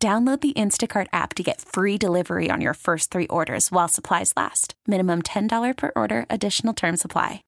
Download the Instacart app to get free delivery on your first three orders while supplies last. Minimum $10 per order, additional term supply.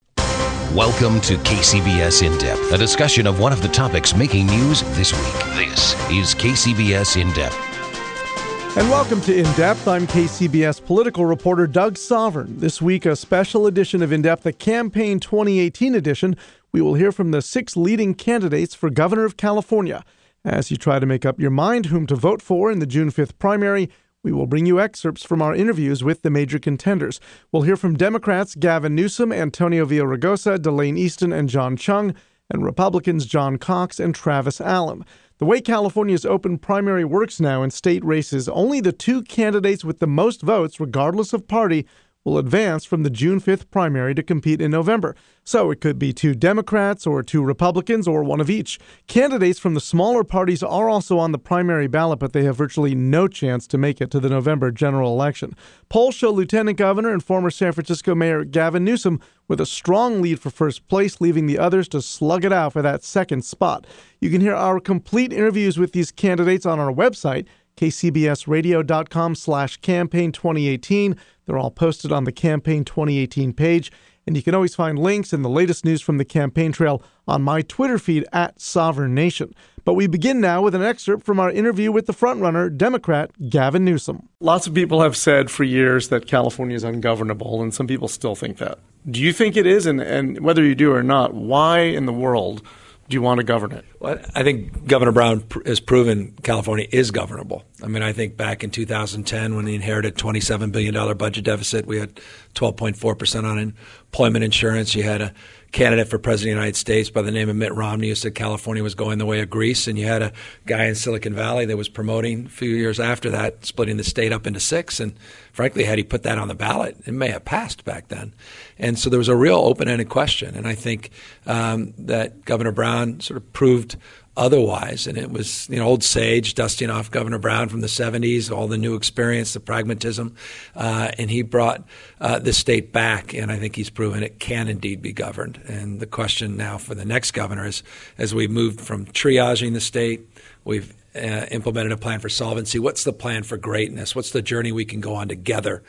Welcome to KCBS In Depth, a discussion of one of the topics making news this week. This is KCBS In Depth. And welcome to In Depth. I'm KCBS political reporter Doug Sovern. This week, a special edition of In Depth, the Campaign 2018 edition. We will hear from the six leading candidates for governor of California. As you try to make up your mind whom to vote for in the June 5th primary, we will bring you excerpts from our interviews with the major contenders. We'll hear from Democrats Gavin Newsom, Antonio Villaraigosa, Delaine Eastin, and John Chiang, and Republicans John Cox and Travis Allen. The way California's open primary works now in state races, only the two candidates with the most votes, regardless of party, will advance from the June 5th primary to compete in November. So it could be two Democrats or two Republicans or one of each. Candidates from the smaller parties are also on the primary ballot, but they have virtually no chance to make it to the November general election. Polls show Lieutenant Governor and former San Francisco Mayor Gavin Newsom with a strong lead for first place, leaving the others to slug it out for that second spot. You can hear our complete interviews with these candidates on our website kcbsradio.com slash campaign 2018. They're all posted on the campaign 2018 page. And you can always find links and the latest news from the campaign trail on my Twitter feed at Sovereign Nation. But we begin now with an excerpt from our interview with the frontrunner, Democrat Gavin Newsom. Lots of people have said for years that California is ungovernable, and some people still think that. Do you think it is? And, and whether you do or not, why in the world do you want to govern it? Well, I think Governor Brown has proven California is governable. I mean, I think back in 2010 when he inherited $27 billion budget deficit, we had 12.4% unemployment insurance. You had a candidate for president of the United States by the name of Mitt Romney who said California was going the way of Greece, and you had a guy in Silicon Valley that was promoting a few years after that, splitting the state up into six. And frankly, had he put that on the ballot, it may have passed back then. And so there was a real open-ended question, and I think um, that Governor Brown sort of proved otherwise. And it was you know old sage dusting off Governor Brown from the 70s, all the new experience, the pragmatism, uh, and he brought uh, the state back. And I think he's proven it can indeed be governed. And the question now for the next governor is, as we moved from triaging the state, we've uh, implemented a plan for solvency. What's the plan for greatness? What's the journey we can go on together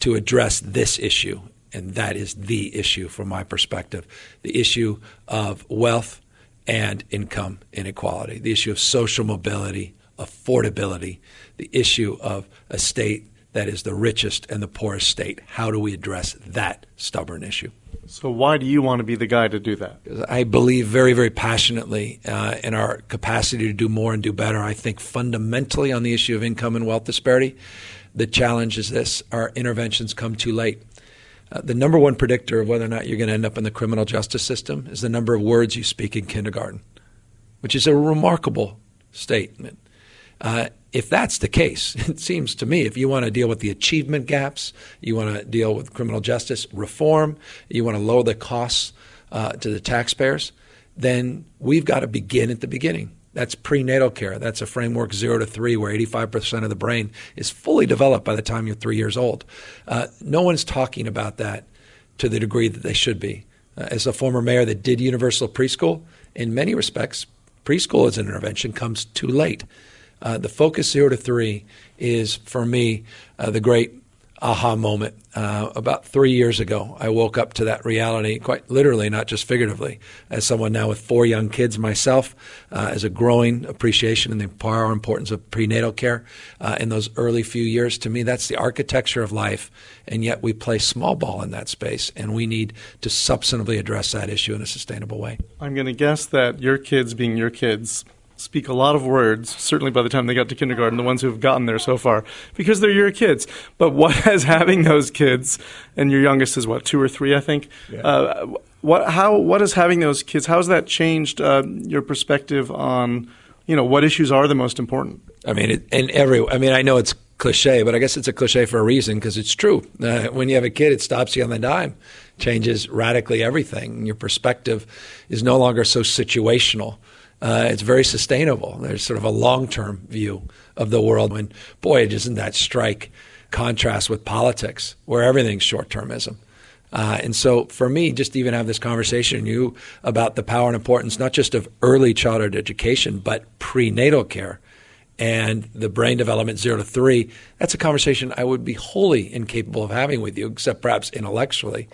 to address this issue? And that is the issue from my perspective the issue of wealth and income inequality, the issue of social mobility, affordability, the issue of a state that is the richest and the poorest state. How do we address that stubborn issue? So, why do you want to be the guy to do that? I believe very, very passionately uh, in our capacity to do more and do better. I think fundamentally on the issue of income and wealth disparity, the challenge is this our interventions come too late. Uh, the number one predictor of whether or not you're going to end up in the criminal justice system is the number of words you speak in kindergarten, which is a remarkable statement. Uh, if that's the case, it seems to me if you want to deal with the achievement gaps, you want to deal with criminal justice reform, you want to lower the costs uh, to the taxpayers, then we've got to begin at the beginning. That's prenatal care. That's a framework zero to three, where 85% of the brain is fully developed by the time you're three years old. Uh, no one's talking about that to the degree that they should be. Uh, as a former mayor that did universal preschool, in many respects, preschool as an intervention comes too late. Uh, the focus zero to three is, for me, uh, the great aha moment. Uh, about three years ago, I woke up to that reality, quite literally, not just figuratively. As someone now with four young kids myself, uh, as a growing appreciation in the power importance of prenatal care uh, in those early few years, to me, that's the architecture of life. And yet we play small ball in that space, and we need to substantively address that issue in a sustainable way. I'm going to guess that your kids, being your kids, speak a lot of words, certainly by the time they got to kindergarten, the ones who've gotten there so far, because they're your kids. But what has having those kids, and your youngest is what, two or three, I think? Yeah. Uh, what, how, what has having those kids, how has that changed uh, your perspective on, you know, what issues are the most important? I mean, it, and every, I mean, I know it's cliche, but I guess it's a cliche for a reason because it's true. Uh, when you have a kid, it stops you on the dime, changes radically everything. Your perspective is no longer so situational. Uh, it's very sustainable. There's sort of a long term view of the world. And boy, doesn't that strike contrast with politics, where everything's short termism. Uh, and so, for me, just to even have this conversation with you about the power and importance not just of early childhood education, but prenatal care and the brain development zero to three, that's a conversation I would be wholly incapable of having with you, except perhaps intellectually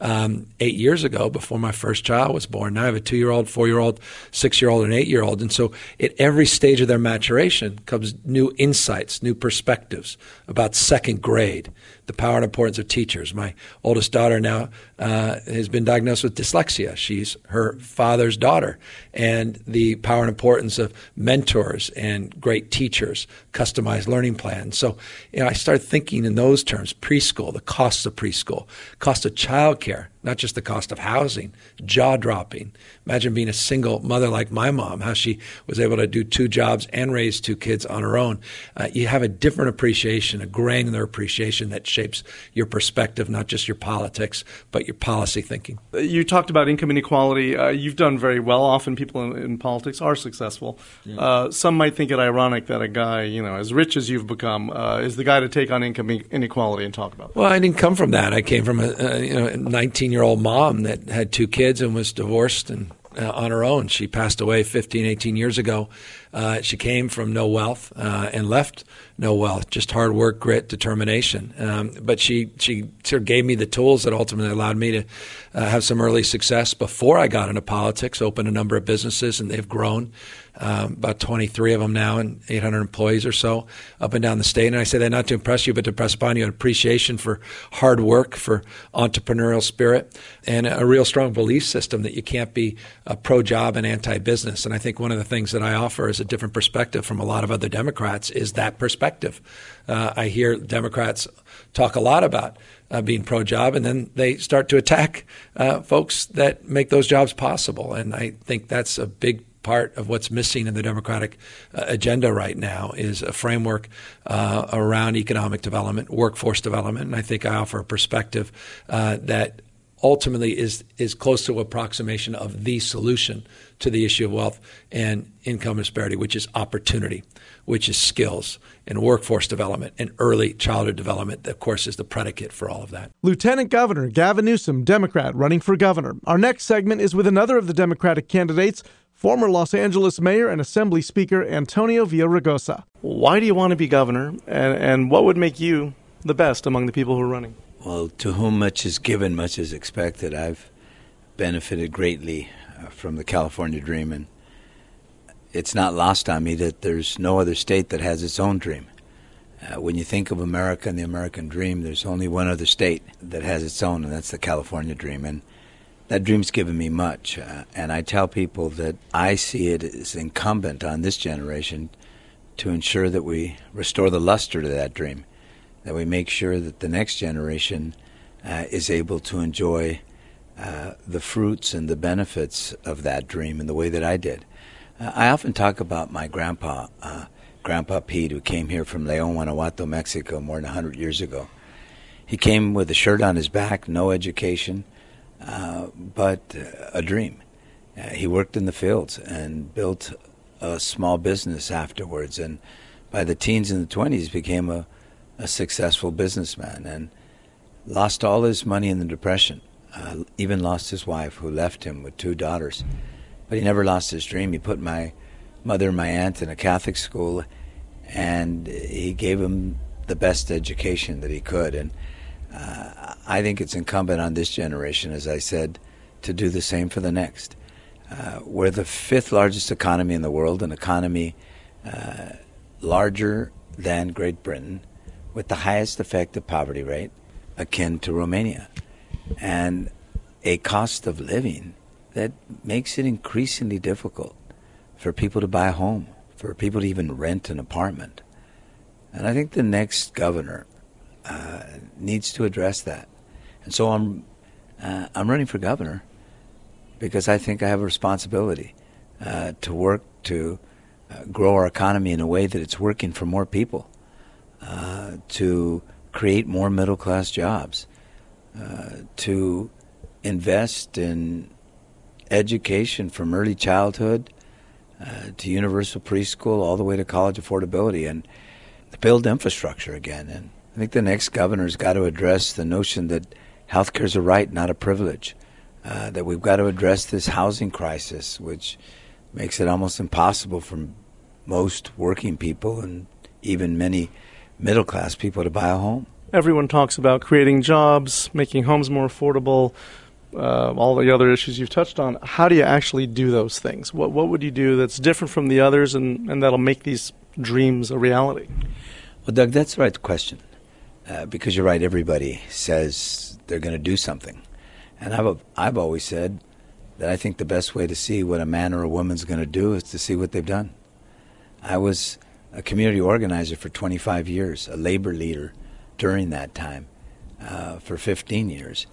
um, eight years ago before my first child was born. Now I have a two year old, four year old, six year old, and eight year old. And so at every stage of their maturation comes new insights, new perspectives about second grade, the power and importance of teachers. My oldest daughter now uh, has been diagnosed with dyslexia. She's her father's daughter, and the power and importance of mentors and great teachers, customized learning plans. So, you know, I started thinking in those terms: preschool, the costs of preschool, cost of childcare, not just the cost of housing, jaw dropping. Imagine being a single mother like my mom, how she was able to do two jobs and raise two kids on her own. Uh, you have a different appreciation, a granular appreciation that shapes your perspective, not just your politics, but your policy thinking. You talked about income inequality. Uh, you've done very well. Often people in, in politics are successful. Yeah. Uh, some might think it ironic that a guy, you know, as rich as you've become, uh, is the guy to take on income inequality and talk about. That. Well, I didn't come from that. I came from a, a you know 19 year old mom that had two kids and was divorced and uh, on her own. She passed away 15, 18 years ago. Uh, she came from no wealth uh, and left no wealth, just hard work, grit, determination. Um, but she, she sort of gave me the tools that ultimately allowed me to uh, have some early success before I got into politics, opened a number of businesses, and they've grown um, about 23 of them now and 800 employees or so up and down the state. And I say that not to impress you, but to impress upon you an appreciation for hard work, for entrepreneurial spirit, and a real strong belief system that you can't be a pro job and anti business. And I think one of the things that I offer as a different perspective from a lot of other Democrats is that perspective. Uh, I hear Democrats talk a lot about uh, being pro job, and then they start to attack uh, folks that make those jobs possible. And I think that's a big part of what's missing in the Democratic uh, agenda right now is a framework uh, around economic development, workforce development, and I think I offer a perspective uh, that ultimately is is close to approximation of the solution to the issue of wealth and income disparity, which is opportunity, which is skills and workforce development and early childhood development. That, of course, is the predicate for all of that. Lieutenant Governor Gavin Newsom, Democrat, running for governor. Our next segment is with another of the Democratic candidates former Los Angeles Mayor and Assembly Speaker Antonio Villaraigosa. Why do you want to be governor, and, and what would make you the best among the people who are running? Well, to whom much is given, much is expected. I've benefited greatly uh, from the California dream, and it's not lost on me that there's no other state that has its own dream. Uh, when you think of America and the American dream, there's only one other state that has its own, and that's the California dream. And that dream's given me much. Uh, and I tell people that I see it as incumbent on this generation to ensure that we restore the luster to that dream, that we make sure that the next generation uh, is able to enjoy uh, the fruits and the benefits of that dream in the way that I did. Uh, I often talk about my grandpa, uh, Grandpa Pete, who came here from Leon, Guanajuato, Mexico, more than 100 years ago. He came with a shirt on his back, no education uh, but a dream. Uh, he worked in the fields and built a small business afterwards, and by the teens and the twenties became a, a successful businessman and lost all his money in the depression. Uh, even lost his wife, who left him with two daughters. But he never lost his dream. He put my mother and my aunt in a Catholic school, and he gave them the best education that he could. And uh, I think it's incumbent on this generation, as I said, to do the same for the next. Uh, we're the fifth largest economy in the world, an economy uh, larger than Great Britain, with the highest effective poverty rate, akin to Romania, and a cost of living that makes it increasingly difficult for people to buy a home, for people to even rent an apartment. And I think the next governor uh, needs to address that. And so I'm uh, I'm running for governor because I think I have a responsibility uh, to work to uh, grow our economy in a way that it's working for more people, uh, to create more middle class jobs, uh, to invest in education from early childhood uh, to universal preschool all the way to college affordability and build infrastructure again. And I think the next governor's got to address the notion that healthcare is a right, not a privilege. Uh, that we've got to address this housing crisis, which makes it almost impossible for most working people and even many middle class people to buy a home. Everyone talks about creating jobs, making homes more affordable, uh, all the other issues you've touched on. How do you actually do those things? What what would you do that's different from the others, and, and that'll make these dreams a reality? Well, Doug, that's the right question. Uh, because you're right, everybody says they're going to do something. And I've, I've always said that I think the best way to see what a man or a woman's going to do is to see what they've done. I was a community organizer for 25 years, a labor leader during that time uh, for 15 years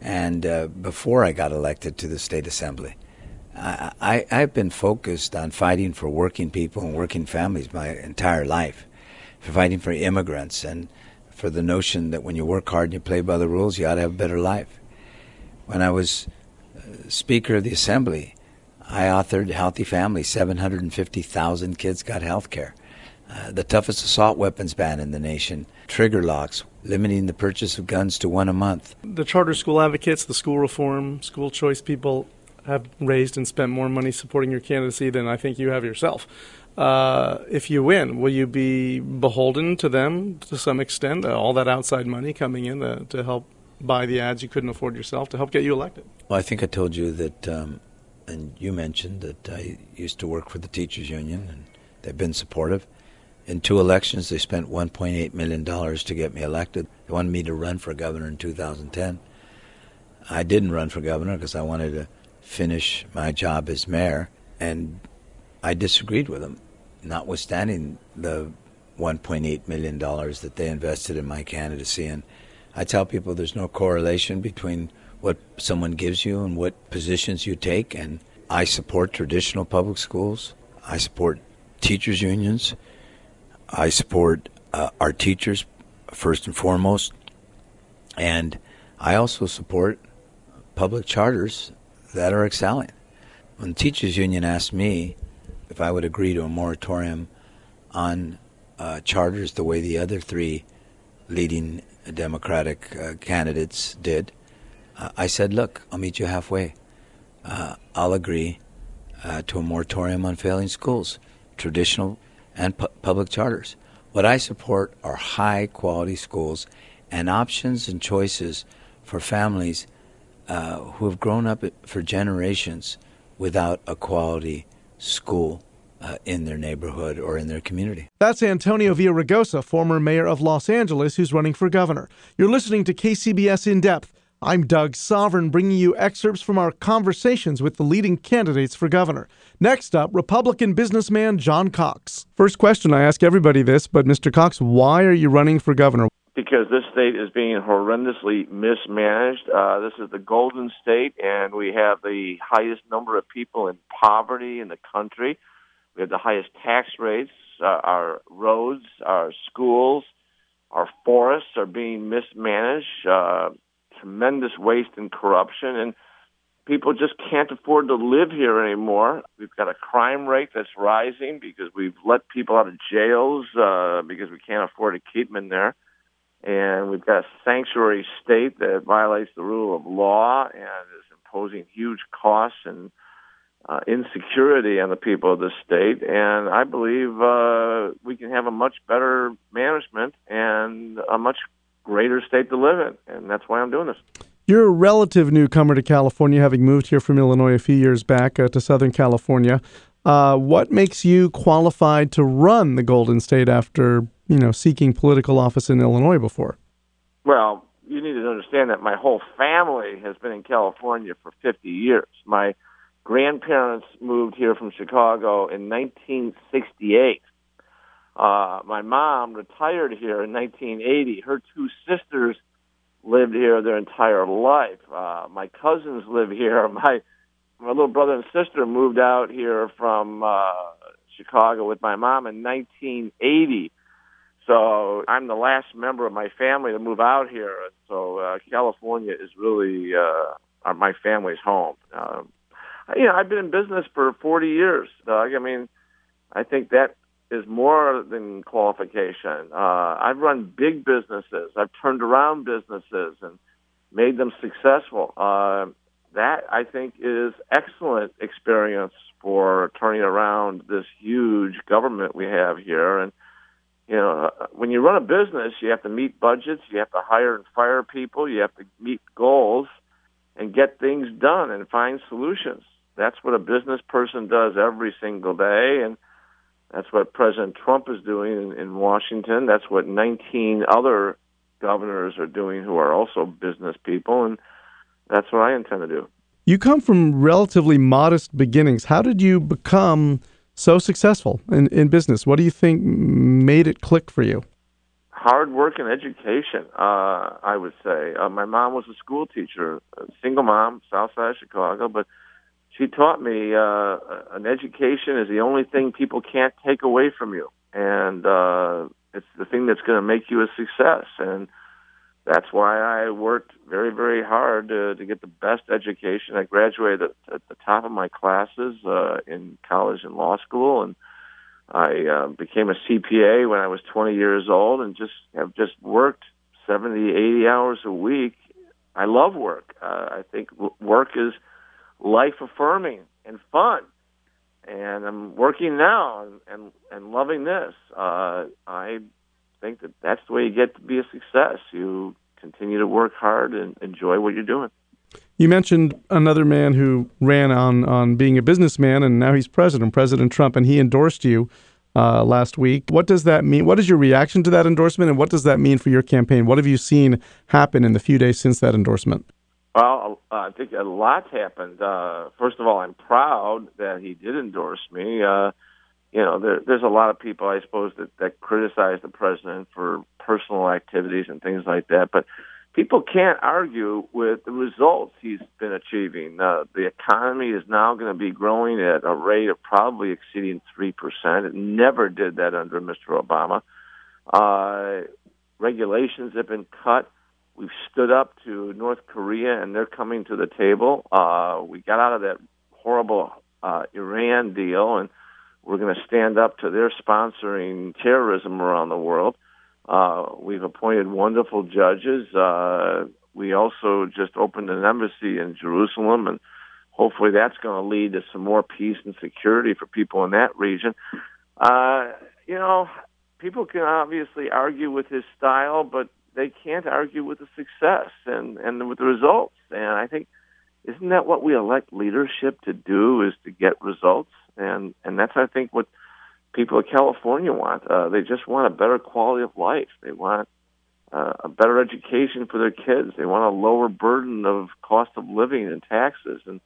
and uh, before I got elected to the state assembly. I, I, have been focused on fighting for working people and working families my entire life, for fighting for immigrants and for the notion that when you work hard and you play by the rules, you ought to have a better life. When I was uh, Speaker of the Assembly, I authored Healthy Families. 750,000 kids got health care. Uh, the toughest assault weapons ban in the nation, trigger locks, limiting the purchase of guns to one a month. The charter school advocates, the school reform, school choice people have raised and spent more money supporting your candidacy than I think you have yourself. Uh, if you win, will you be beholden to them to some extent? Uh, all that outside money coming in to, to, help buy the ads you couldn't afford yourself to help get you elected? Well, I think I told you that, um, and you mentioned that I used to work for the teachers union, and they've been supportive. In two elections, they spent $1.8 million to get me elected. They wanted me to run for governor in 2010. I didn't run for governor because I wanted to finish my job as mayor, and I disagreed with them, notwithstanding the $1.8 million that they invested in my candidacy. And I tell people there's no correlation between what someone gives you and what positions you take. And I support traditional public schools. I support teachers' unions. I support uh, our teachers first and foremost, and I also support public charters that are excelling. When the teachers union asked me if I would agree to a moratorium on uh, charters the way the other three leading Democratic uh, candidates did, uh, I said, "Look, I'll meet you halfway. Uh, I'll agree uh, to a moratorium on failing schools, traditional and pu- public charters. What I support are high quality schools and options and choices for families uh, who have grown up for generations without a quality school uh, in their neighborhood or in their community. That's Antonio Villaraigosa, former mayor of Los Angeles, who's running for governor. You're listening to KCBS In Depth. I'm Doug Sovern, bringing you excerpts from our conversations with the leading candidates for governor. Next up, Republican businessman John Cox. First question I ask everybody this, but Mr. Cox, why are you running for governor? Because this state is being horrendously mismanaged. Uh, this is the Golden State, and we have the highest number of people in poverty in the country. We have the highest tax rates. Uh, our roads, our schools, our forests are being mismanaged. Uh, tremendous waste and corruption, and people just can't afford to live here anymore. We've got a crime rate that's rising because we've let people out of jails uh, because we can't afford to keep them in there. And we've got a sanctuary state that violates the rule of law and is imposing huge costs and uh, insecurity on the people of the state. And I believe uh, we can have a much better management and a much greater state to live in, and that's why I'm doing this. You're a relative newcomer to California, having moved here from Illinois a few years back uh, to Southern California. Uh, what makes you qualified to run the Golden State after you know seeking political office in Illinois before? Well, you need to understand that my whole family has been in California for 50 years. My grandparents moved here from Chicago in 1968. Uh, my mom retired here in 1980. Her two sisters lived here their entire life. Uh, my cousins live here. My my little brother and sister moved out here from uh, Chicago with my mom in 1980. So I'm the last member of my family to move out here. So uh, California is really uh, my family's home. Uh, you know, I've been in business for 40 years, Doug. I mean, I think that is more than qualification. Uh, I've run big businesses. I've turned around businesses and made them successful. Uh, that I think is excellent experience for turning around this huge government we have here. And you know, when you run a business, you have to meet budgets, you have to hire and fire people, you have to meet goals, and get things done and find solutions. That's what a business person does every single day, and that's what President Trump is doing in, in Washington. That's what 19 other governors are doing who are also business people, and that's what I intend to do. You come from relatively modest beginnings. How did you become so successful in, in business? What do you think made it click for you? Hard work and education, uh, I would say. Uh, my mom was a school teacher, a single mom, south side of Chicago, but she taught me uh, an education is the only thing people can't take away from you. And uh, it's the thing that's going to make you a success. And that's why I worked very, very hard to, to get the best education. I graduated at, at the top of my classes uh, in college and law school, and I uh, became a CPA when I was 20 years old, and just have just worked 70, 80 hours a week. I love work. Uh, I think work is life affirming and fun and I'm working now and and, and loving this. Uh, I think that that's the way you get to be a success. You continue to work hard and enjoy what you're doing. You mentioned another man who ran on on being a businessman, and now he's president, President Trump, and he endorsed you uh, last week. What does that mean? What is your reaction to that endorsement, and what does that mean for your campaign? What have you seen happen in the few days since that endorsement? Well, I think a lot's happened. Uh, first of all, I'm proud that he did endorse me. Uh, you know, there, there's a lot of people, I suppose, that, that criticize the president for personal activities and things like that, but people can't argue with the results he's been achieving. Uh, the economy is now going to be growing at a rate of probably exceeding 3%. It never did that under Mr. Obama. Uh, regulations have been cut We've stood up to North Korea, and they're coming to the table. Uh, we got out of that horrible uh, Iran deal, and we're going to stand up to their sponsoring terrorism around the world. Uh, we've appointed wonderful judges. Uh, we also just opened an embassy in Jerusalem, and hopefully that's going to lead to some more peace and security for people in that region. Uh, you know, people can obviously argue with his style, but they can't argue with the success and and with the results. And I think isn't that what we elect leadership to do is to get results and and that's I think what people of California want. Uh, they just want a better quality of life. They want uh, a better education for their kids. They want a lower burden of cost of living and taxes, and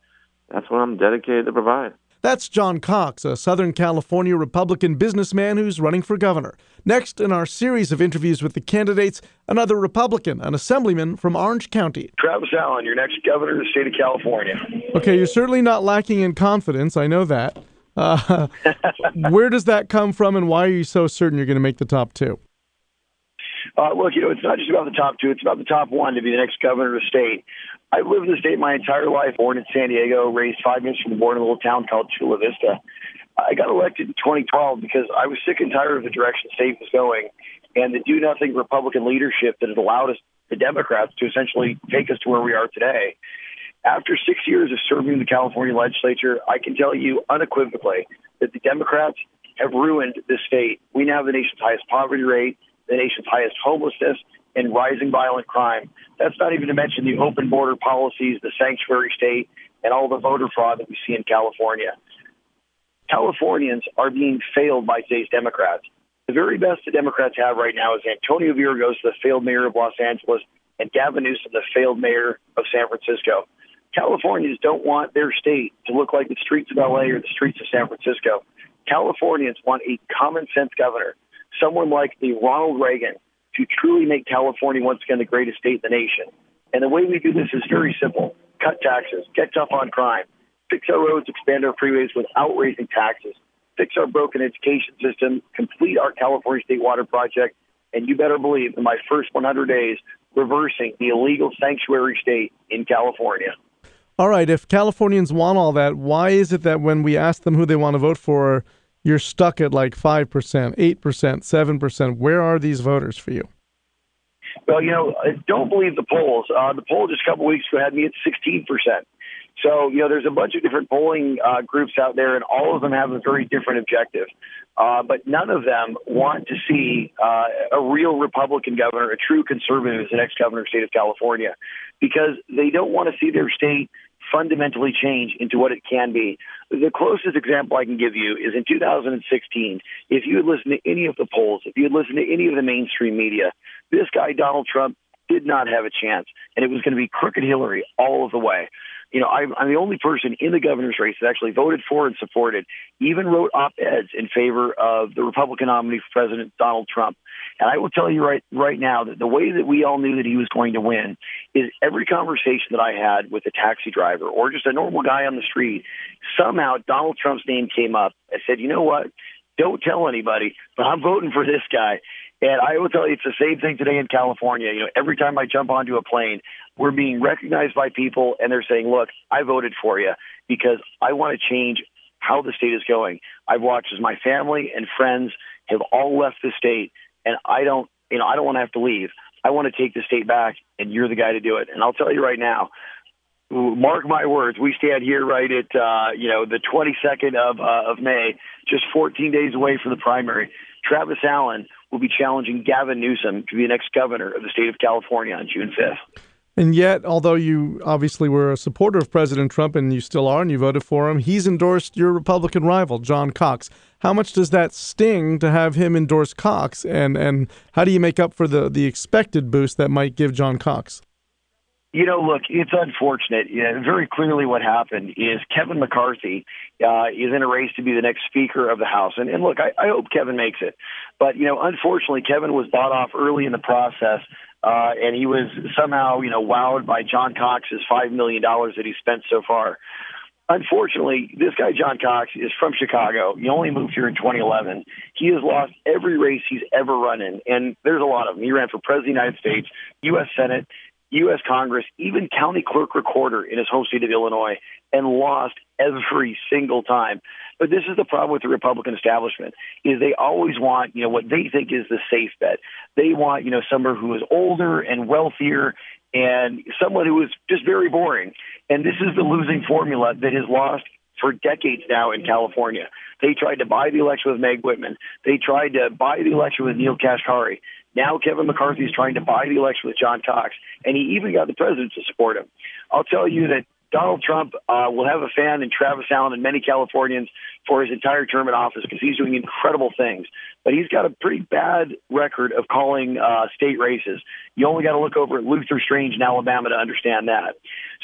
that's what I'm dedicated to provide. That's John Cox, a Southern California Republican businessman who's running for governor. Next in our series of interviews with the candidates, another Republican, an assemblyman from Orange County. Travis Allen, your next governor of the state of California. Okay, you're certainly not lacking in confidence. I know that. Uh, where does that come from, and why are you so certain you're going to make the top two? Uh, look, you know, it's not just about the top two; it's about the top one to be the next governor of the state. I've lived in the state my entire life. Born in San Diego, raised five minutes from border in a little town called Chula Vista. I got elected in 2012 because I was sick and tired of the direction the state was going, and the do nothing Republican leadership that had allowed us, the Democrats, to essentially take us to where we are today. After six years of serving the California legislature, I can tell you unequivocally that the Democrats have ruined this state. We now have the nation's highest poverty rate the nation's highest homelessness and rising violent crime. That's not even to mention the open border policies, the sanctuary state, and all the voter fraud that we see in California. Californians are being failed by today's Democrats. The very best the Democrats have right now is Antonio Villaraigosa, the failed mayor of Los Angeles, and Gavin Newsom, the failed mayor of San Francisco. Californians don't want their state to look like the streets of LA or the streets of San Francisco. Californians want a common sense governor someone like the Ronald Reagan to truly make California once again the greatest state in the nation. And the way we do this is very simple. Cut taxes, get tough on crime, fix our roads, expand our freeways without raising taxes, fix our broken education system, complete our California State Water Project, and you better believe in my first 100 days, reversing the illegal sanctuary state in California. All right, if Californians want all that, why is it that when we ask them who they want to vote for, you're stuck at like 5%, 8%, 7%? Where are these voters for you? Well, you know, I don't believe the polls. Uh, the poll just a couple weeks ago had me at 16%. So, you know, there's a bunch of different polling uh, groups out there, and all of them have a very different objective. Uh, but none of them want to see uh, a real Republican governor, a true conservative as the next governor of the state of California, because they don't want to see their state fundamentally change into what it can be. The closest example I can give you is in 2016. If you had listened to any of the polls, if you had listened to any of the mainstream media, this guy, Donald Trump, did not have a chance, and it was going to be crooked Hillary all of the way you know, I'm, I'm the only person in the governor's race that actually voted for and supported, even wrote op-eds in favor of the Republican nominee for President Donald Trump. And I will tell you right right now that the way that we all knew that he was going to win is every conversation that I had with a taxi driver or just a normal guy on the street, somehow Donald Trump's name came up. I said, you know what? Don't tell anybody, but I'm voting for this guy. And I will tell you, it's the same thing today in California. You know, every time I jump onto a plane, we're being recognized by people, and they're saying, "Look, I voted for you because I want to change how the state is going." I've watched as my family and friends have all left the state, and I don't, you know, I don't want to have to leave. I want to take the state back, and you're the guy to do it. And I'll tell you right now, mark my words, we stand here right at uh, you know the 22nd of uh, of May, just 14 days away from the primary. Travis Allen will be challenging Gavin Newsom to be the next governor of the state of California on June 5th. And yet, although you obviously were a supporter of President Trump and you still are and you voted for him, he's endorsed your Republican rival, John Cox. How much does that sting to have him endorse Cox? And, and how do you make up for the, the expected boost that might give John Cox? You know, look, it's unfortunate. Yeah, very clearly, what happened is Kevin McCarthy uh, is in a race to be the next Speaker of the House, and, and look, I, I hope Kevin makes it. But you know, unfortunately, Kevin was bought off early in the process, uh, and he was somehow, you know, wowed by John Cox's five million dollars that he spent so far. Unfortunately, this guy John Cox is from Chicago. He only moved here in 2011. He has lost every race he's ever run in, and there's a lot of them. He ran for President of the United States, U.S. Senate, U.S. Congress, even county clerk recorder in his home state of Illinois, and lost every single time. But this is the problem with the Republican establishment: is they always want, you know, what they think is the safe bet. They want, you know, someone who is older and wealthier, and someone who is just very boring. And this is the losing formula that has lost for decades now in California. They tried to buy the election with Meg Whitman. They tried to buy the election with Neel Kashkari. Now Kevin McCarthy is trying to buy the election with John Cox, and he even got the president to support him. I'll tell you that Donald Trump uh, will have a fan in Travis Allen and many Californians for his entire term in office because he's doing incredible things. But he's got a pretty bad record of calling uh, state races. You only got to look over at Luther Strange in Alabama to understand that.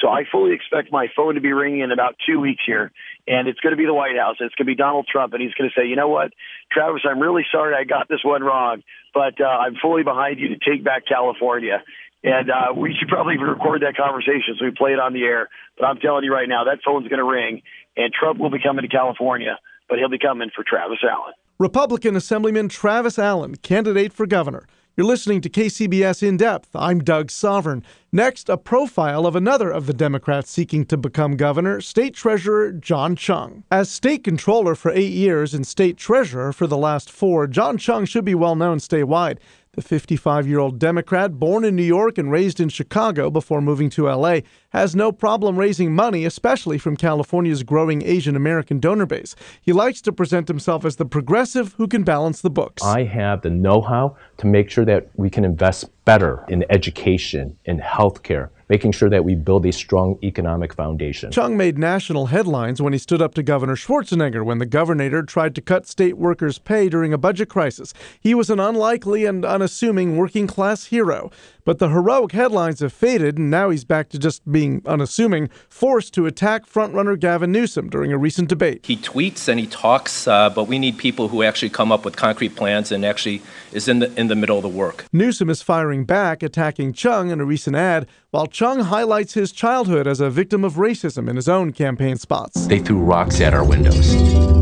So I fully expect my phone to be ringing in about two weeks here, and it's going to be the White House. It's going to be Donald Trump, and he's going to say, you know what, Travis, I'm really sorry I got this one wrong, but uh, I'm fully behind you to take back California. And uh, we should probably record that conversation so we play it on the air. But I'm telling you right now, that phone's going to ring, and Trump will be coming to California, but he'll be coming for Travis Allen. Republican Assemblyman Travis Allen, candidate for governor. You're listening to KCBS In Depth. I'm Doug Sovern. Next, a profile of another of the Democrats seeking to become governor, State Treasurer John Chiang. As state controller for eight years and state treasurer for the last four, John Chiang should be well known statewide. The 55 year old Democrat, born in New York and raised in Chicago before moving to LA, has no problem raising money, especially from California's growing Asian American donor base. He likes to present himself as the progressive who can balance the books. I have the know how to make sure that we can invest better in education, in healthcare, making sure that we build a strong economic foundation. Chiang made national headlines when he stood up to Governor Schwarzenegger when the governor tried to cut state workers' pay during a budget crisis. He was an unlikely and unassuming working class hero. But the heroic headlines have faded, and now he's back to just being unassuming, forced to attack frontrunner Gavin Newsom during a recent debate. He tweets and he talks, uh, but we need people who actually come up with concrete plans and actually is in the in the middle of the work. Newsom is firing back, attacking Chiang in a recent ad, while Chiang highlights his childhood as a victim of racism in his own campaign spots. They threw rocks at our windows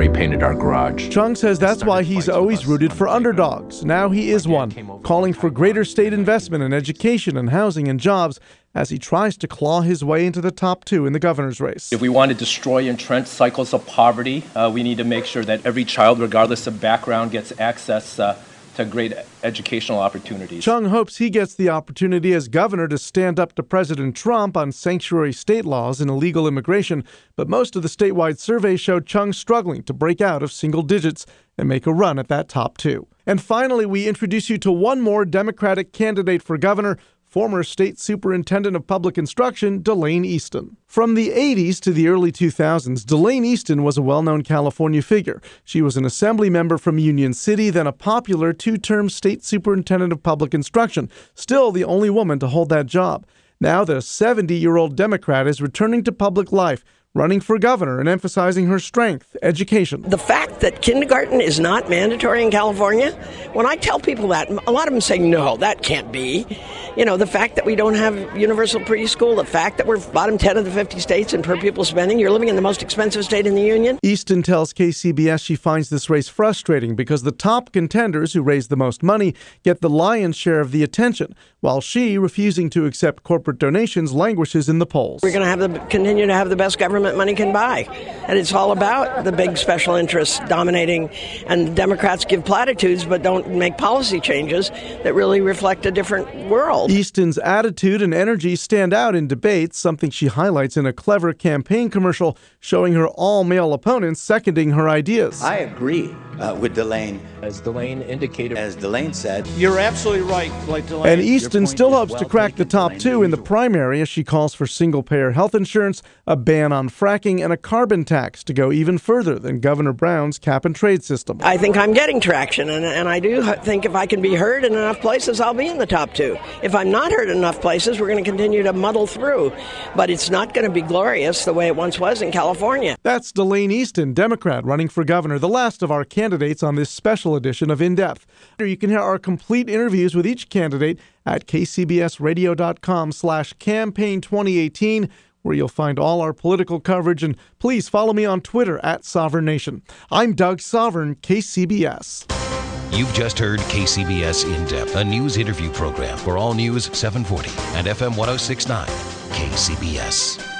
spray painted our garage. Chiang says that's why he's always rooted for underdogs. Now he is one, calling for greater state investment in education and housing and jobs as he tries to claw his way into the top two in the governor's race. If we want to destroy entrenched cycles of poverty, uh, we need to make sure that every child, regardless of background, gets access uh, to great educational opportunities. Chiang hopes he gets the opportunity as governor to stand up to President Trump on sanctuary state laws and illegal immigration, but most of the statewide surveys showed Chiang struggling to break out of single digits and make a run at that top two. And finally, we introduce you to one more Democratic candidate for governor former state superintendent of public instruction, Delaine Eastin. From the 80s to the early 2000s, Delaine Eastin was a well known California figure. She was an assembly member from Union City, then a popular two term state superintendent of public instruction, still the only woman to hold that job. Now, the 70 year old Democrat is returning to public life running for governor and emphasizing her strength, education. The fact that kindergarten is not mandatory in California, when I tell people that, a lot of them say, no, that can't be. You know, the fact that we don't have universal preschool, the fact that we're bottom 10 of the 50 states in per pupil spending, you're living in the most expensive state in the union. Eastin tells KCBS she finds this race frustrating because the top contenders who raise the most money get the lion's share of the attention, while she, refusing to accept corporate donations, languishes in the polls. We're going to have the, continue to have the best government government money can buy. And it's all about the big special interests dominating. And Democrats give platitudes but don't make policy changes that really reflect a different world. Eastin's attitude and energy stand out in debates, something she highlights in a clever campaign commercial showing her all male opponents seconding her ideas. I agree uh, with Delaine. As Delaine indicated, as Delaine said, you're absolutely right, like Delane. And Eastin still hopes well to crack the top two in the primary as she calls for single payer health insurance, a ban on fracking, and a carbon tax to go even further than Governor Brown's cap and trade system. I think I'm getting traction, and, and I do think if I can be heard in enough places, I'll be in the top two. If I'm not heard in enough places, we're going to continue to muddle through. But it's not going to be glorious the way it once was in California. That's Delaine Eastin, Democrat, running for governor, the last of our candidates on this special edition of In Depth. You can hear our complete interviews with each candidate at kcbsradio.com slash campaign 2018 where you'll find all our political coverage. And please follow me on Twitter at Sovereign Nation. I'm Doug Sovern, KCBS. You've just heard KCBS In Depth, a news interview program for All News 740 and FM 1069, KCBS.